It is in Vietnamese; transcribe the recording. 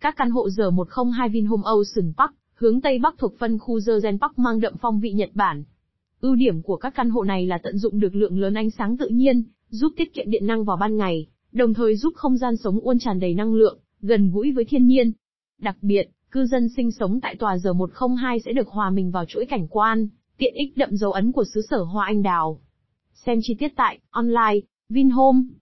Các căn hộ giờ 102 Vinhome Ocean Park, hướng Tây Bắc thuộc phân khu Zerzen Park mang đậm phong vị Nhật Bản. Ưu điểm của các căn hộ này là tận dụng được lượng lớn ánh sáng tự nhiên, giúp tiết kiệm điện năng vào ban ngày, đồng thời giúp không gian sống uôn tràn đầy năng lượng, gần gũi với thiên nhiên. Đặc biệt, cư dân sinh sống tại tòa giờ 102 sẽ được hòa mình vào chuỗi cảnh quan, tiện ích đậm dấu ấn của xứ sở hoa anh đào. Xem chi tiết tại online Vinhome